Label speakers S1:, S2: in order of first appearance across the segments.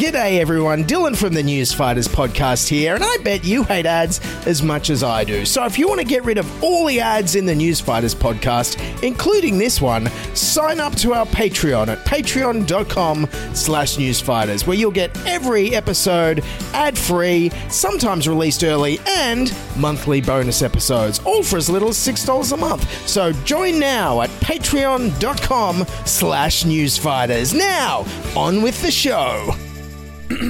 S1: G'day everyone, Dylan from the News Fighters podcast here, and I bet you hate ads as much as I do. So if you want to get rid of all the ads in the News Fighters podcast, including this one, sign up to our Patreon at patreon.com slash newsfighters, where you'll get every episode ad-free, sometimes released early, and monthly bonus episodes, all for as little as $6 a month. So join now at patreon.com slash newsfighters. Now, on with the show.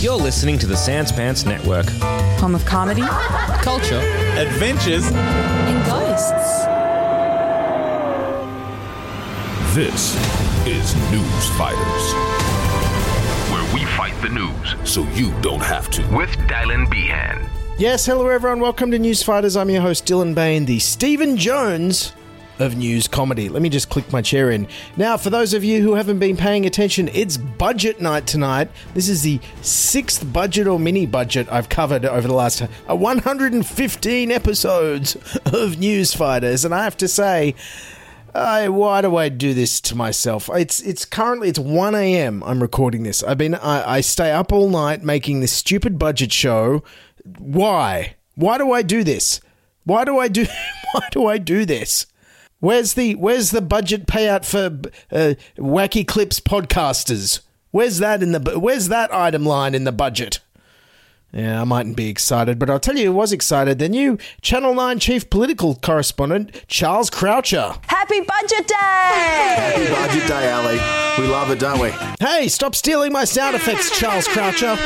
S2: You're listening to the Sans Pants Network.
S3: Home of comedy
S2: Culture.
S4: adventures.
S3: and ghosts.
S5: This is News Fighters, where we fight the news so you don't have to. With Dylan Behan.
S1: Yes, hello everyone. Welcome to News Fighters. I'm your host Dylan Behan, the Stephen Jones of news comedy. Let me just click my chair in. Now, for those of you who haven't been paying attention, it's budget night tonight. This is the sixth budget or mini budget I've covered over the last uh, 115 episodes of News Fighters, and I have to say. I, why do I do this to myself? It's it's currently it's one a.m. I'm recording this. I've been I, I stay up all night making this stupid budget show. Why? Why do I do this? Why do I do? Why do I do this? Where's the Where's the budget payout for uh, wacky clips podcasters? Where's that in the Where's that item line in the budget? Yeah, I mightn't be excited, but I'll tell you who was excited. The new Channel 9 chief political correspondent, Charles Croucher.
S3: Happy Budget Day!
S6: Happy Budget Day, Ali. We love it, don't we?
S1: Hey, stop stealing my sound effects, Charles Croucher.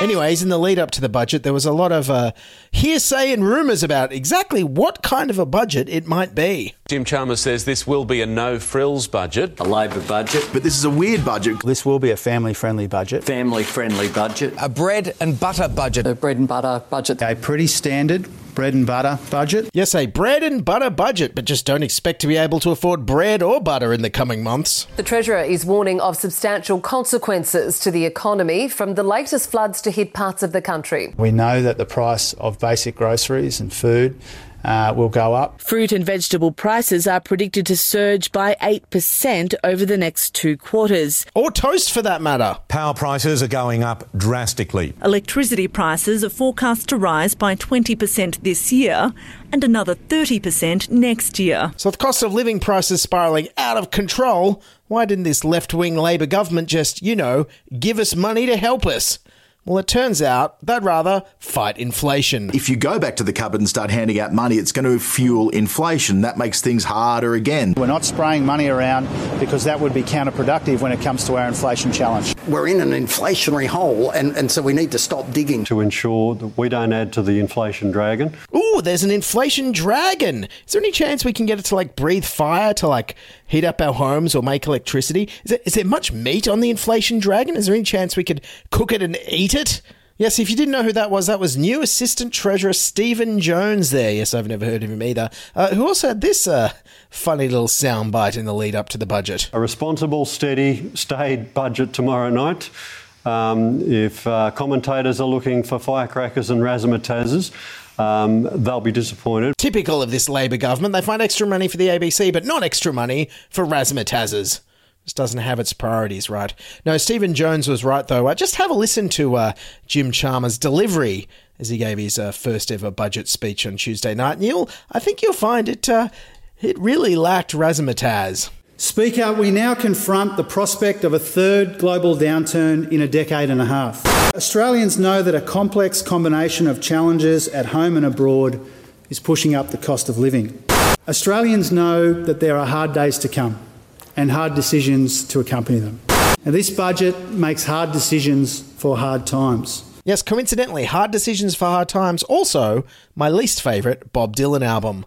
S1: Anyways, in the lead up to the budget, there was a lot of uh, hearsay and rumours about exactly what kind of a budget it might be.
S7: Jim Chalmers says this will be a no frills budget.
S8: a Labor budget,
S6: But this is a weird budget.
S9: This will be a family friendly budget.
S8: family friendly budget,
S4: A bread and butter budget.
S8: a bread and butter budget.
S9: A pretty standard bread and butter budget.
S1: Yes, a bread and butter budget, but just don't expect to be able to afford bread or butter in the coming months.
S10: The Treasurer is warning of substantial consequences to the economy from the latest floods to hit parts of the country.
S9: We know that the price of basic groceries and food uh, will go up.
S3: Fruit and vegetable prices are predicted to surge by 8% over the next two quarters.
S1: Or toast for that matter.
S4: Power prices are going up drastically.
S3: Electricity prices are forecast to rise by 20% this year and another 30% next year.
S1: So, with cost of living prices spiralling out of control, why didn't this left wing Labour government just, you know, give us money to help us? Well, it turns out they'd rather fight inflation.
S6: If you go back to the cupboard and start handing out money, it's going to fuel inflation. That makes things harder again.
S9: We're not spraying money around because that would be counterproductive when it comes to our inflation challenge.
S8: We're in an inflationary hole, and, and so we need to stop digging.
S7: To ensure that we don't add to the inflation dragon.
S1: Ooh, there's an inflation dragon. Is there any chance we can get it to like breathe fire to like heat up our homes or make electricity? Is there, is there much meat on the inflation dragon? Is there any chance we could cook it and eat it? Yes, if you didn't know who that was, that was new Assistant Treasurer Stephen Jones there. Yes, I've never heard of him either. Uh, who also had this uh, funny little soundbite in the lead up to the budget.
S7: A responsible, steady, staid budget tomorrow night. Um, if uh, commentators are looking for firecrackers and razzmatazes, um, they'll be disappointed.
S1: Typical of this Labor government, they find extra money for the ABC, but not extra money for razzmatazes. Just doesn't have its priorities right. No, Stephen Jones was right though. Uh, just have a listen to uh, Jim Chalmers' delivery as he gave his uh, first ever budget speech on Tuesday night. And you'll, I think you'll find it, uh, it really lacked razzmatazz.
S9: Speaker, we now confront the prospect of a third global downturn in a decade and a half. Australians know that a complex combination of challenges at home and abroad is pushing up the cost of living. Australians know that there are hard days to come and hard decisions to accompany them. And this budget makes hard decisions for hard times.
S1: Yes, coincidentally, Hard Decisions for Hard Times, also my least favourite Bob Dylan album.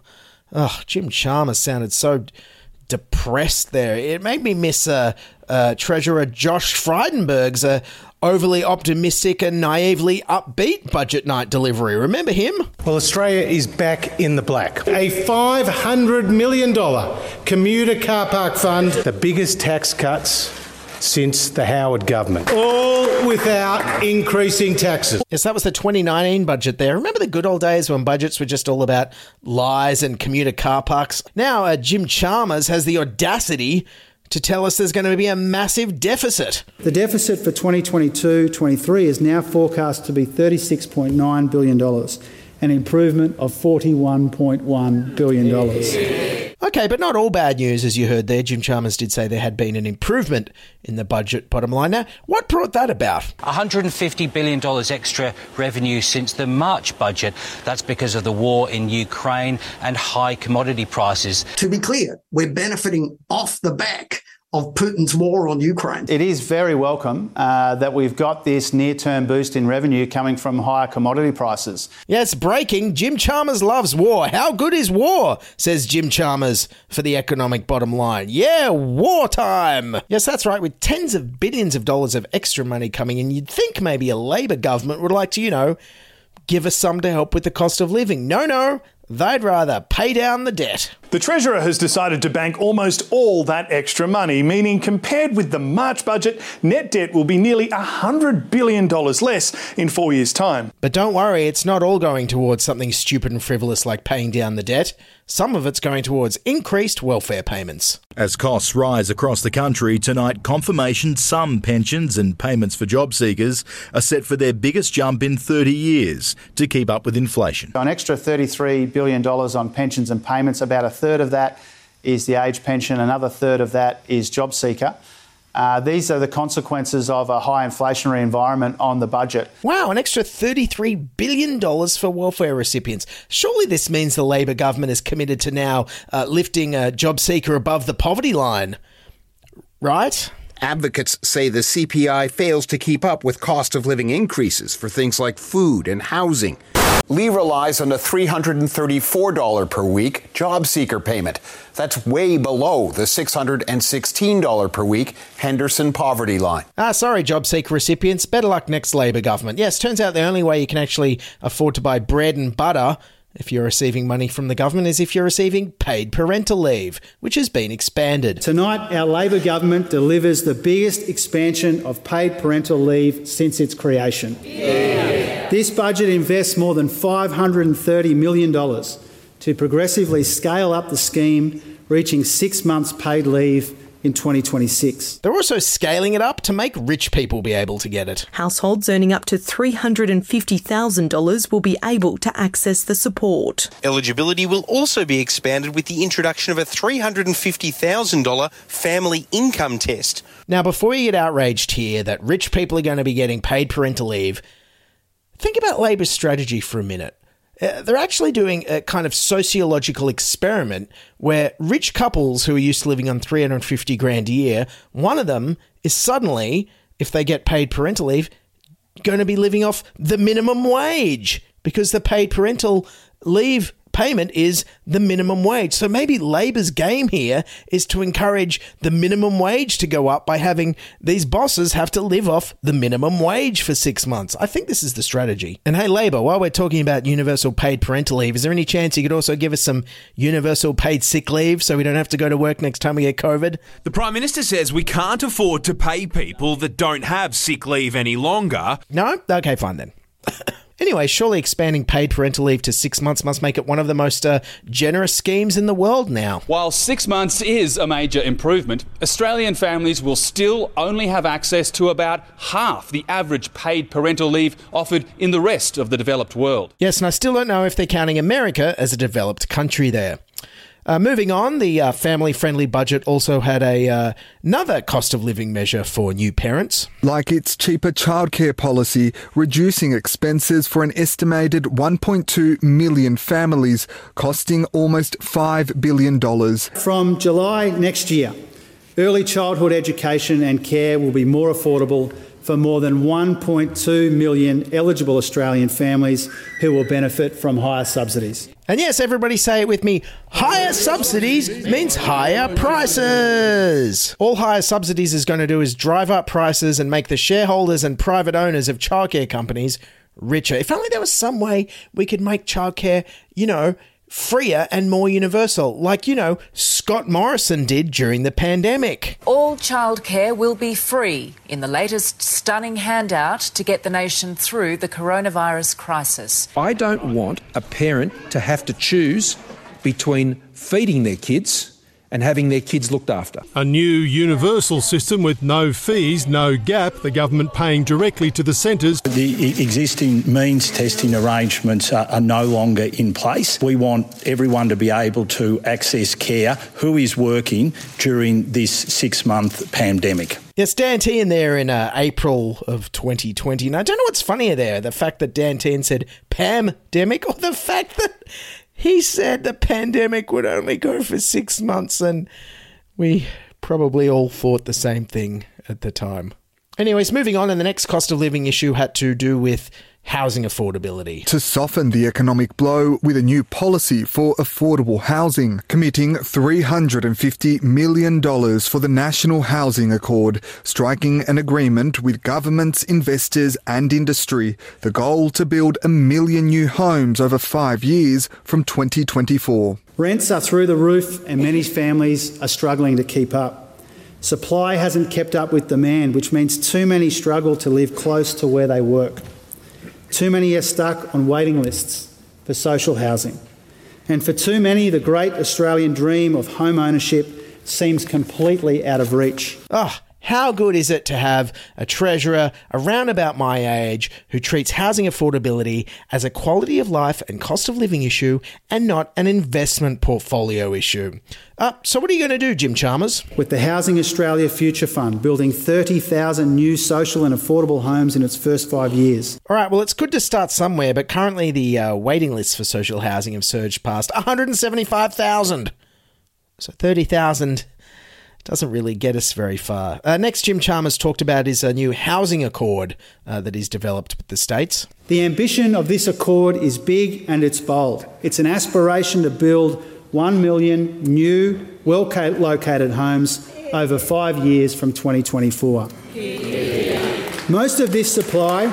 S1: Ugh, Jim Chalmers sounded so depressed there. It made me miss uh, uh, Treasurer Josh Frydenberg's uh, overly optimistic and naively upbeat budget night delivery. Remember him?
S11: Well, Australia is back in the black. A $500 million commuter car park fund. The biggest tax cuts since the Howard government. All without increasing taxes.
S1: Yes, that was the 2019 budget there. Remember the good old days when budgets were just all about lies and commuter car parks? Now, uh, Jim Chalmers has the audacity to tell us there's going to be a massive deficit.
S9: The deficit for 2022 23 is now forecast to be $36.9 billion, an improvement of $41.1 billion.
S1: Okay, but not all bad news, as you heard there. Jim Chalmers did say there had been an improvement in the budget bottom line. Now, what brought that about?
S12: $150 billion extra revenue since the March budget. That's because of the war in Ukraine and high commodity prices.
S13: To be clear, we're benefiting off the back of Putin's war on Ukraine.
S9: It is very welcome uh, that we've got this near term boost in revenue coming from higher commodity prices.
S1: Yes, breaking. Jim Chalmers loves war. How good is war? Says Jim Chalmers for the economic bottom line. Yeah, wartime. Yes, that's right. With tens of billions of dollars of extra money coming in, you'd think maybe a Labor government would like to, you know, give us some to help with the cost of living. No, no. They'd rather pay down the debt.
S14: The Treasurer has decided to bank almost all that extra money, meaning compared with the March budget, net debt will be nearly $100 billion less in four years' time.
S1: But don't worry, it's not all going towards something stupid and frivolous like paying down the debt. Some of it's going towards increased welfare payments.
S6: As costs rise across the country tonight, confirmation some pensions and payments for job seekers are set for their biggest jump in 30 years to keep up with inflation.
S9: An extra $33 billion on pensions and payments, about a third of that is the age pension, another third of that is job seeker. Uh, these are the consequences of a high inflationary environment on the budget.
S1: Wow, an extra $33 billion for welfare recipients. Surely this means the Labor government is committed to now uh, lifting a job seeker above the poverty line, right?
S15: Advocates say the CPI fails to keep up with cost of living increases for things like food and housing. Lee relies on a $334 per week job seeker payment. That's way below the $616 per week Henderson poverty line.
S1: Ah, sorry, job seeker recipients. Better luck next Labor government. Yes, turns out the only way you can actually afford to buy bread and butter if you're receiving money from the government is if you're receiving paid parental leave, which has been expanded.
S9: Tonight, our Labor government delivers the biggest expansion of paid parental leave since its creation. Yeah. This budget invests more than $530 million to progressively scale up the scheme, reaching six months paid leave in 2026.
S1: They're also scaling it up to make rich people be able to get it.
S3: Households earning up to $350,000 will be able to access the support.
S16: Eligibility will also be expanded with the introduction of a $350,000 family income test.
S1: Now, before you get outraged here that rich people are going to be getting paid parental leave, think about Labor's strategy for a minute. Uh, they're actually doing a kind of sociological experiment where rich couples who are used to living on 350 grand a year, one of them is suddenly, if they get paid parental leave, going to be living off the minimum wage because the paid parental leave payment is the minimum wage. So maybe Labor's game here is to encourage the minimum wage to go up by having these bosses have to live off the minimum wage for six months. I think this is the strategy. And hey, Labor, while we're talking about universal paid parental leave, is there any chance you could also give us some universal paid sick leave so we don't have to go to work next time we get COVID?
S17: The Prime Minister says we can't afford to pay people that don't have sick leave any longer.
S1: No? Okay, fine then. Anyway, surely expanding paid parental leave to six months must make it one of the most uh, generous schemes in the world now.
S18: While six months is a major improvement, Australian families will still only have access to about half the average paid parental leave offered in the rest of the developed world.
S1: Yes, and I still don't know if they're counting America as a developed country there. Uh, moving on, the uh, family friendly budget also had a uh, another cost of living measure for new parents.
S19: Like its cheaper childcare policy, reducing expenses for an estimated 1.2 million families, costing almost $5 billion.
S9: From July next year, early childhood education and care will be more affordable for more than 1.2 million eligible Australian families who will benefit from higher subsidies.
S1: And yes, everybody say it with me higher subsidies means higher prices. All higher subsidies is going to do is drive up prices and make the shareholders and private owners of childcare companies richer. If only there was some way we could make childcare, you know, freer and more universal, like, you know, Scott Morrison did during the pandemic.
S20: All childcare will be free in the latest stunning handout to get the nation through the coronavirus crisis.
S21: I don't want a parent to have to choose between feeding their kids and having their kids looked after.
S22: A new universal system with no fees, no gap, the government paying directly to the centres.
S5: The existing means testing arrangements are, are, no longer in place. We want everyone to be able to access care who is working during this six month pandemic.
S1: Yes, Dan Tehan there in uh, April of 2020. And I don't know what's funnier there the fact that Dan Tehan said pandemic or the fact that he said the pandemic would only go for six months, and we probably all thought the same thing at the time. Anyways, moving on, and the next cost of living issue had to do with housing affordability.
S19: To soften the economic blow with a new policy for affordable housing, committing $350 million for the National Housing Accord, striking an agreement with governments, investors, and industry. The goal to build a million new homes over five years from 2024.
S9: Rents are through the roof, and many families are struggling to keep up. Supply hasn't kept up with demand, which means too many struggle to live close to where they work. Too many are stuck on waiting lists for social housing. And for too many, the great Australian dream of home ownership seems completely out of reach.
S1: Ah, oh, how good is it to have a treasurer around about my age who treats housing affordability as a quality of life and cost of living issue and not an investment portfolio issue? Uh, so, what are you going to do, Jim Chalmers?
S9: With the Housing Australia Future Fund building 30,000 new social and affordable homes in its first five years.
S1: All right, well, it's good to start somewhere, but currently the uh, waiting lists for social housing have surged past 175,000. So, 30,000 doesn't really get us very far. Uh, next, Jim Chalmers talked about is a new housing accord uh, that he's developed with the states.
S9: The ambition of this accord is big and it's bold. It's an aspiration to build 1 million new, well located homes over five years from 2024. Most of this supply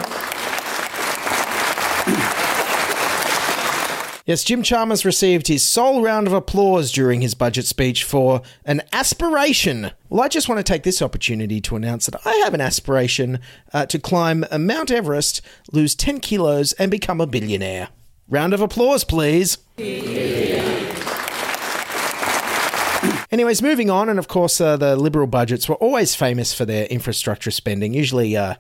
S1: Yes, Jim Chalmers received his sole round of applause during his budget speech for an aspiration. Well, I just want to take this opportunity to announce that I have an aspiration uh, to climb Mount Everest, lose 10 kilos, and become a billionaire. Round of applause, please. Anyways, moving on, and of course, uh, the Liberal budgets were always famous for their infrastructure spending, usually uh,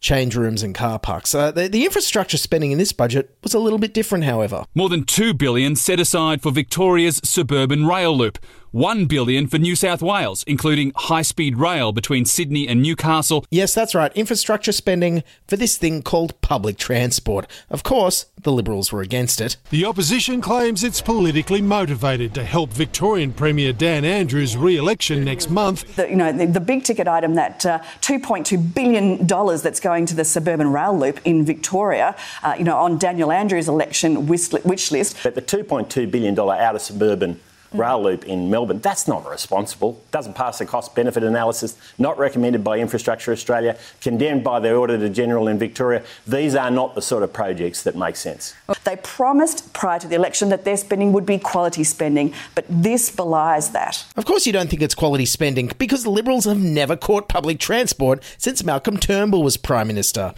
S1: change rooms and car parks. Uh, the, the infrastructure spending in this budget was a little bit different, however.
S18: More than 2 billion set aside for Victoria's suburban rail loop. 1 billion for New South Wales, including high-speed rail between Sydney and Newcastle.
S1: Yes, that's right. Infrastructure spending for this thing called public transport. Of course, the Liberals were against it.
S22: The opposition claims it's politically motivated to help Victorian Premier Dan Andrews' re-election next month.
S23: The, you know, the, the big ticket item, that uh, $2.2 billion that's going to the suburban rail loop in Victoria, uh, you know, on Daniel Andrews' election wish list.
S24: But the $2.2 billion outer suburban rail loop in Melbourne. That's not responsible. Doesn't pass the cost benefit analysis. Not recommended by Infrastructure Australia. Condemned by the Auditor General in Victoria. These are not the sort of projects that make sense.
S23: They promised prior to the election that their spending would be quality spending, but this belies that.
S1: Of course, you don't think it's quality spending because the Liberals have never caught public transport since Malcolm Turnbull was Prime Minister.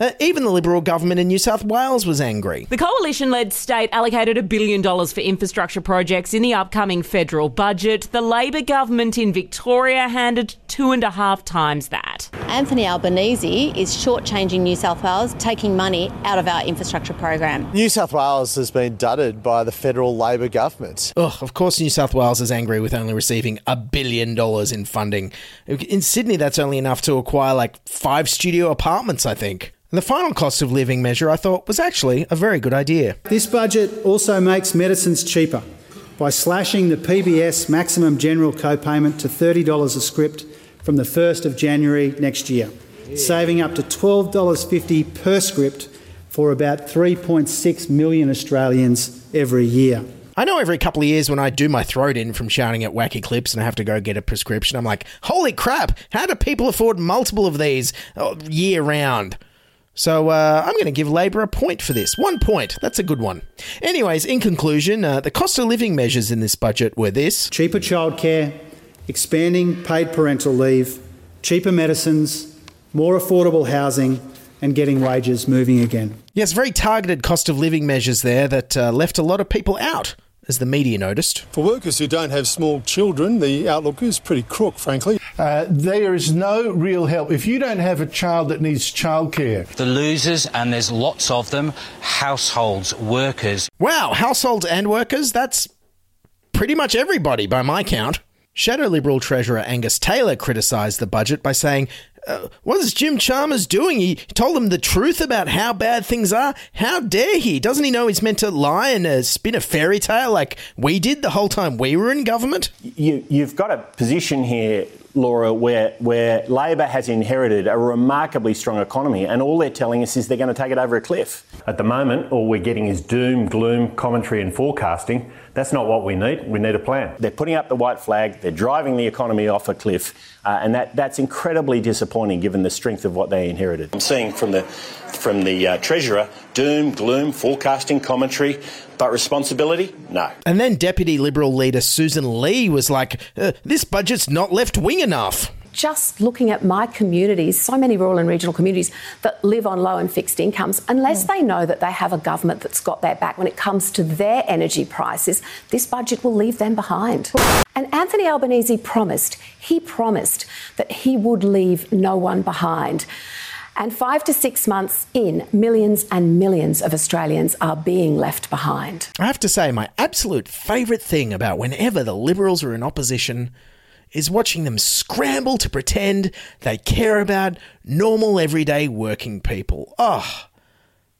S1: Uh, even the Liberal government in New South Wales was angry.
S25: The coalition led state allocated a billion dollars for infrastructure projects in the upcoming federal budget. The Labor government in Victoria handed two and a half times that.
S26: Anthony Albanese is shortchanging New South Wales, taking money out of our infrastructure program.
S27: New South Wales has been dudded by the federal Labor government.
S1: Ugh, of course, New South Wales is angry with only receiving a billion dollars in funding. In Sydney, that's only enough to acquire like five studio apartments, I think. And the final cost of living measure I thought was actually a very good idea.
S9: This budget also makes medicines cheaper by slashing the PBS maximum general co-payment to $30 a script from the 1st of January next year, saving up to $12.50 per script for about 3.6 million Australians every year.
S1: I know every couple of years when I do my throat in from shouting at wacky clips and I have to go get a prescription, I'm like, holy crap, how do people afford multiple of these uh, year round? So uh, I'm going to give Labor a point for this. One point. That's a good one. Anyways, in conclusion, uh, the cost of living measures in this budget were this
S9: cheaper childcare, expanding paid parental leave, cheaper medicines, more affordable housing, and getting wages moving again.
S1: Yes, very targeted cost of living measures there that uh, left a lot of people out as the media noticed.
S22: For workers who don't have small children, the outlook is pretty crook, frankly.
S28: Uh, there is no real help. If you don't have a child that needs childcare,
S12: The losers, and there's lots of them, households, workers.
S1: Wow, households and workers? That's pretty much everybody by my count. Shadow Liberal Treasurer Angus Taylor criticised the budget by saying, uh, What is Jim Chalmers doing? He told them the truth about how bad things are. How dare he? Doesn't he know he's meant to lie and uh, spin a fairy tale like we did the whole time we were in government?
S24: You, you've got a position here, Laura, where, where Labor has inherited a remarkably strong economy, and all they're telling us is they're going to take it over a cliff.
S29: At the moment, all we're getting is doom, gloom, commentary, and forecasting. That's not what we need. We need a plan.
S24: They're putting up the white flag, they're driving the economy off a cliff, uh, and that, that's incredibly disappointing given the strength of what they inherited. I'm seeing from the, from the uh, Treasurer doom, gloom, forecasting, commentary, but responsibility? No.
S1: And then Deputy Liberal leader Susan Lee was like, uh, This budget's not left wing enough.
S30: just looking at my communities, so many rural and regional communities that live on low and fixed incomes, unless they know that they have a government that's got their back when it comes to their energy prices, this budget will leave them behind. And Anthony Albanese promised, he promised that he would leave no one behind. And five to six months in, millions and millions of Australians are being left behind.
S1: I have to say, my absolute favourite thing about whenever the Liberals are in opposition is watching them scramble to pretend they care about normal, everyday working people. Oh,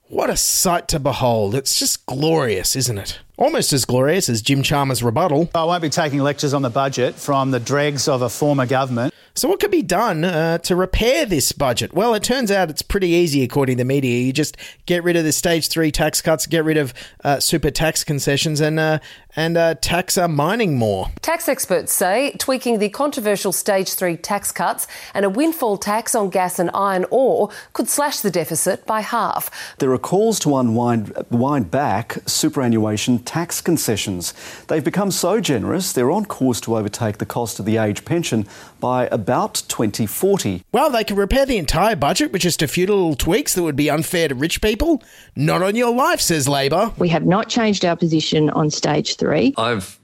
S1: what a sight to behold. It's just glorious, isn't it? Almost as glorious as Jim Chalmers' rebuttal.
S9: I won't be taking lectures on the budget from the dregs of a former government.
S1: So, what could be done uh, to repair this budget? Well, it turns out it's pretty easy, according to the media. You just get rid of the stage three tax cuts, get rid of uh, super tax concessions, and uh, and uh, tax uh, mining more.
S10: Tax experts say tweaking the controversial stage three tax cuts and a windfall tax on gas and iron ore could slash the deficit by half.
S31: There are calls to unwind wind back superannuation tax concessions. They've become so generous, they're on course to overtake the cost of the age pension by about 2040.
S1: Well, they could repair the entire budget with just a few little tweaks that would be unfair to rich people. Not on your life, says Labor.
S32: We have not changed our position on stage three.
S33: I've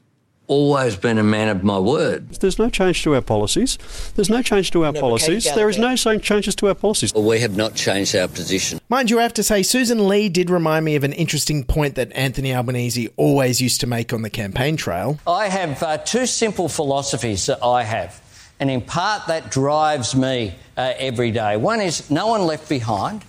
S33: always been a man of my word.
S7: There's no change to our policies. There's no change to our
S33: No,
S7: policies. There is no
S33: Gallagher-
S7: changes to our policies.
S33: Well, we have not changed our position.
S1: Mind you, I have to say, Susan Lee did remind me of an interesting point that Anthony Albanese always used to make on the campaign trail.
S8: I have uh, two simple philosophies that I have, and in part that drives me uh, every day. One is no one left behind,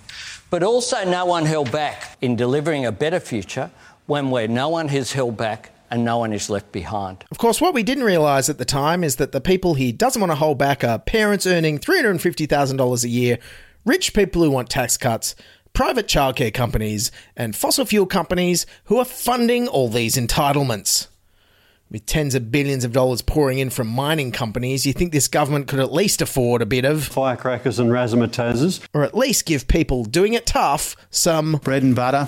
S8: but also no one held back in delivering a better future when where no one is held back and no one is left behind.
S1: Of course, what we didn't realise at the time is that the people he doesn't want to hold back are parents earning $350,000 a year, rich people who want tax cuts, private childcare companies, and fossil fuel companies who are funding all these entitlements. With tens of billions of dollars pouring in from mining companies, you think this government could at least afford a bit of
S7: firecrackers and razzmatazes,
S1: or at least give people doing it tough some
S9: bread and butter.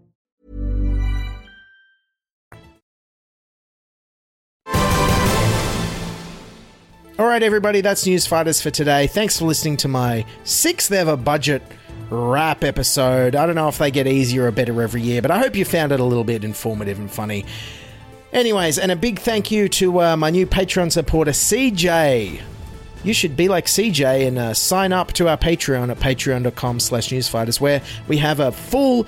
S1: All right, everybody, that's News Fighters for today. Thanks for listening to my sixth ever budget wrap episode. I don't know if they get easier or better every year, but I hope you found it a little bit informative and funny. Anyways, and a big thank you to uh, my new Patreon supporter, CJ. You should be like CJ and uh, sign up to our Patreon at patreon.com slash newsfighters, where we have a full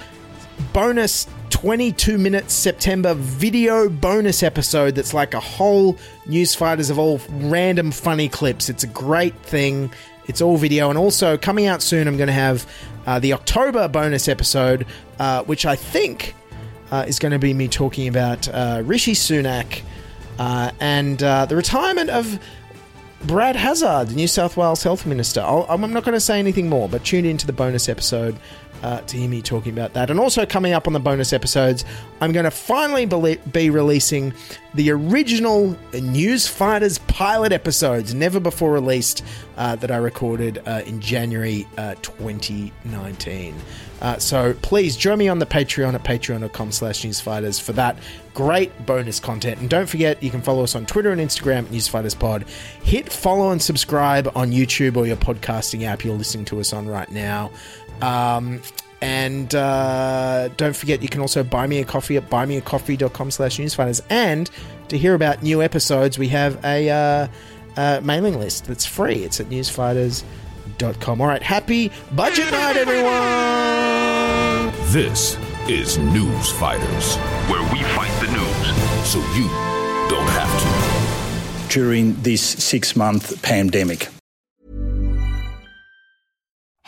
S1: bonus 22 minute September video bonus episode that's like a whole news fighters of all random funny clips. It's a great thing. It's all video. And also, coming out soon, I'm going to have uh, the October bonus episode, uh, which I think uh, is going to be me talking about uh, Rishi Sunak uh, and uh, the retirement of Brad Hazzard, the New South Wales Health Minister. I'll, I'm not going to say anything more, but tune into the bonus episode uh, to hear me talking about that. And also coming up on the bonus episodes, I'm going to finally be, releasing the original News Fighters pilot episodes, never before released, uh, that I recorded uh, in January uh, 2019. Uh, so please join me on the Patreon at patreon.com slash newsfighters for that great bonus content. And don't forget, you can follow us on Twitter and Instagram at newsfighterspod. Hit follow and subscribe on YouTube or your podcasting app you're listening to us on right now. Um, and uh, don't forget, you can also buy me a coffee at buymeacoffee.com slash newsfighters. And to hear about new episodes, we have a uh, uh, mailing list that's free. It's at newsfighters.com. All right, happy budget night, everyone!
S34: This is News Fighters, where we fight the news so you don't have to.
S35: during this six month pandemic.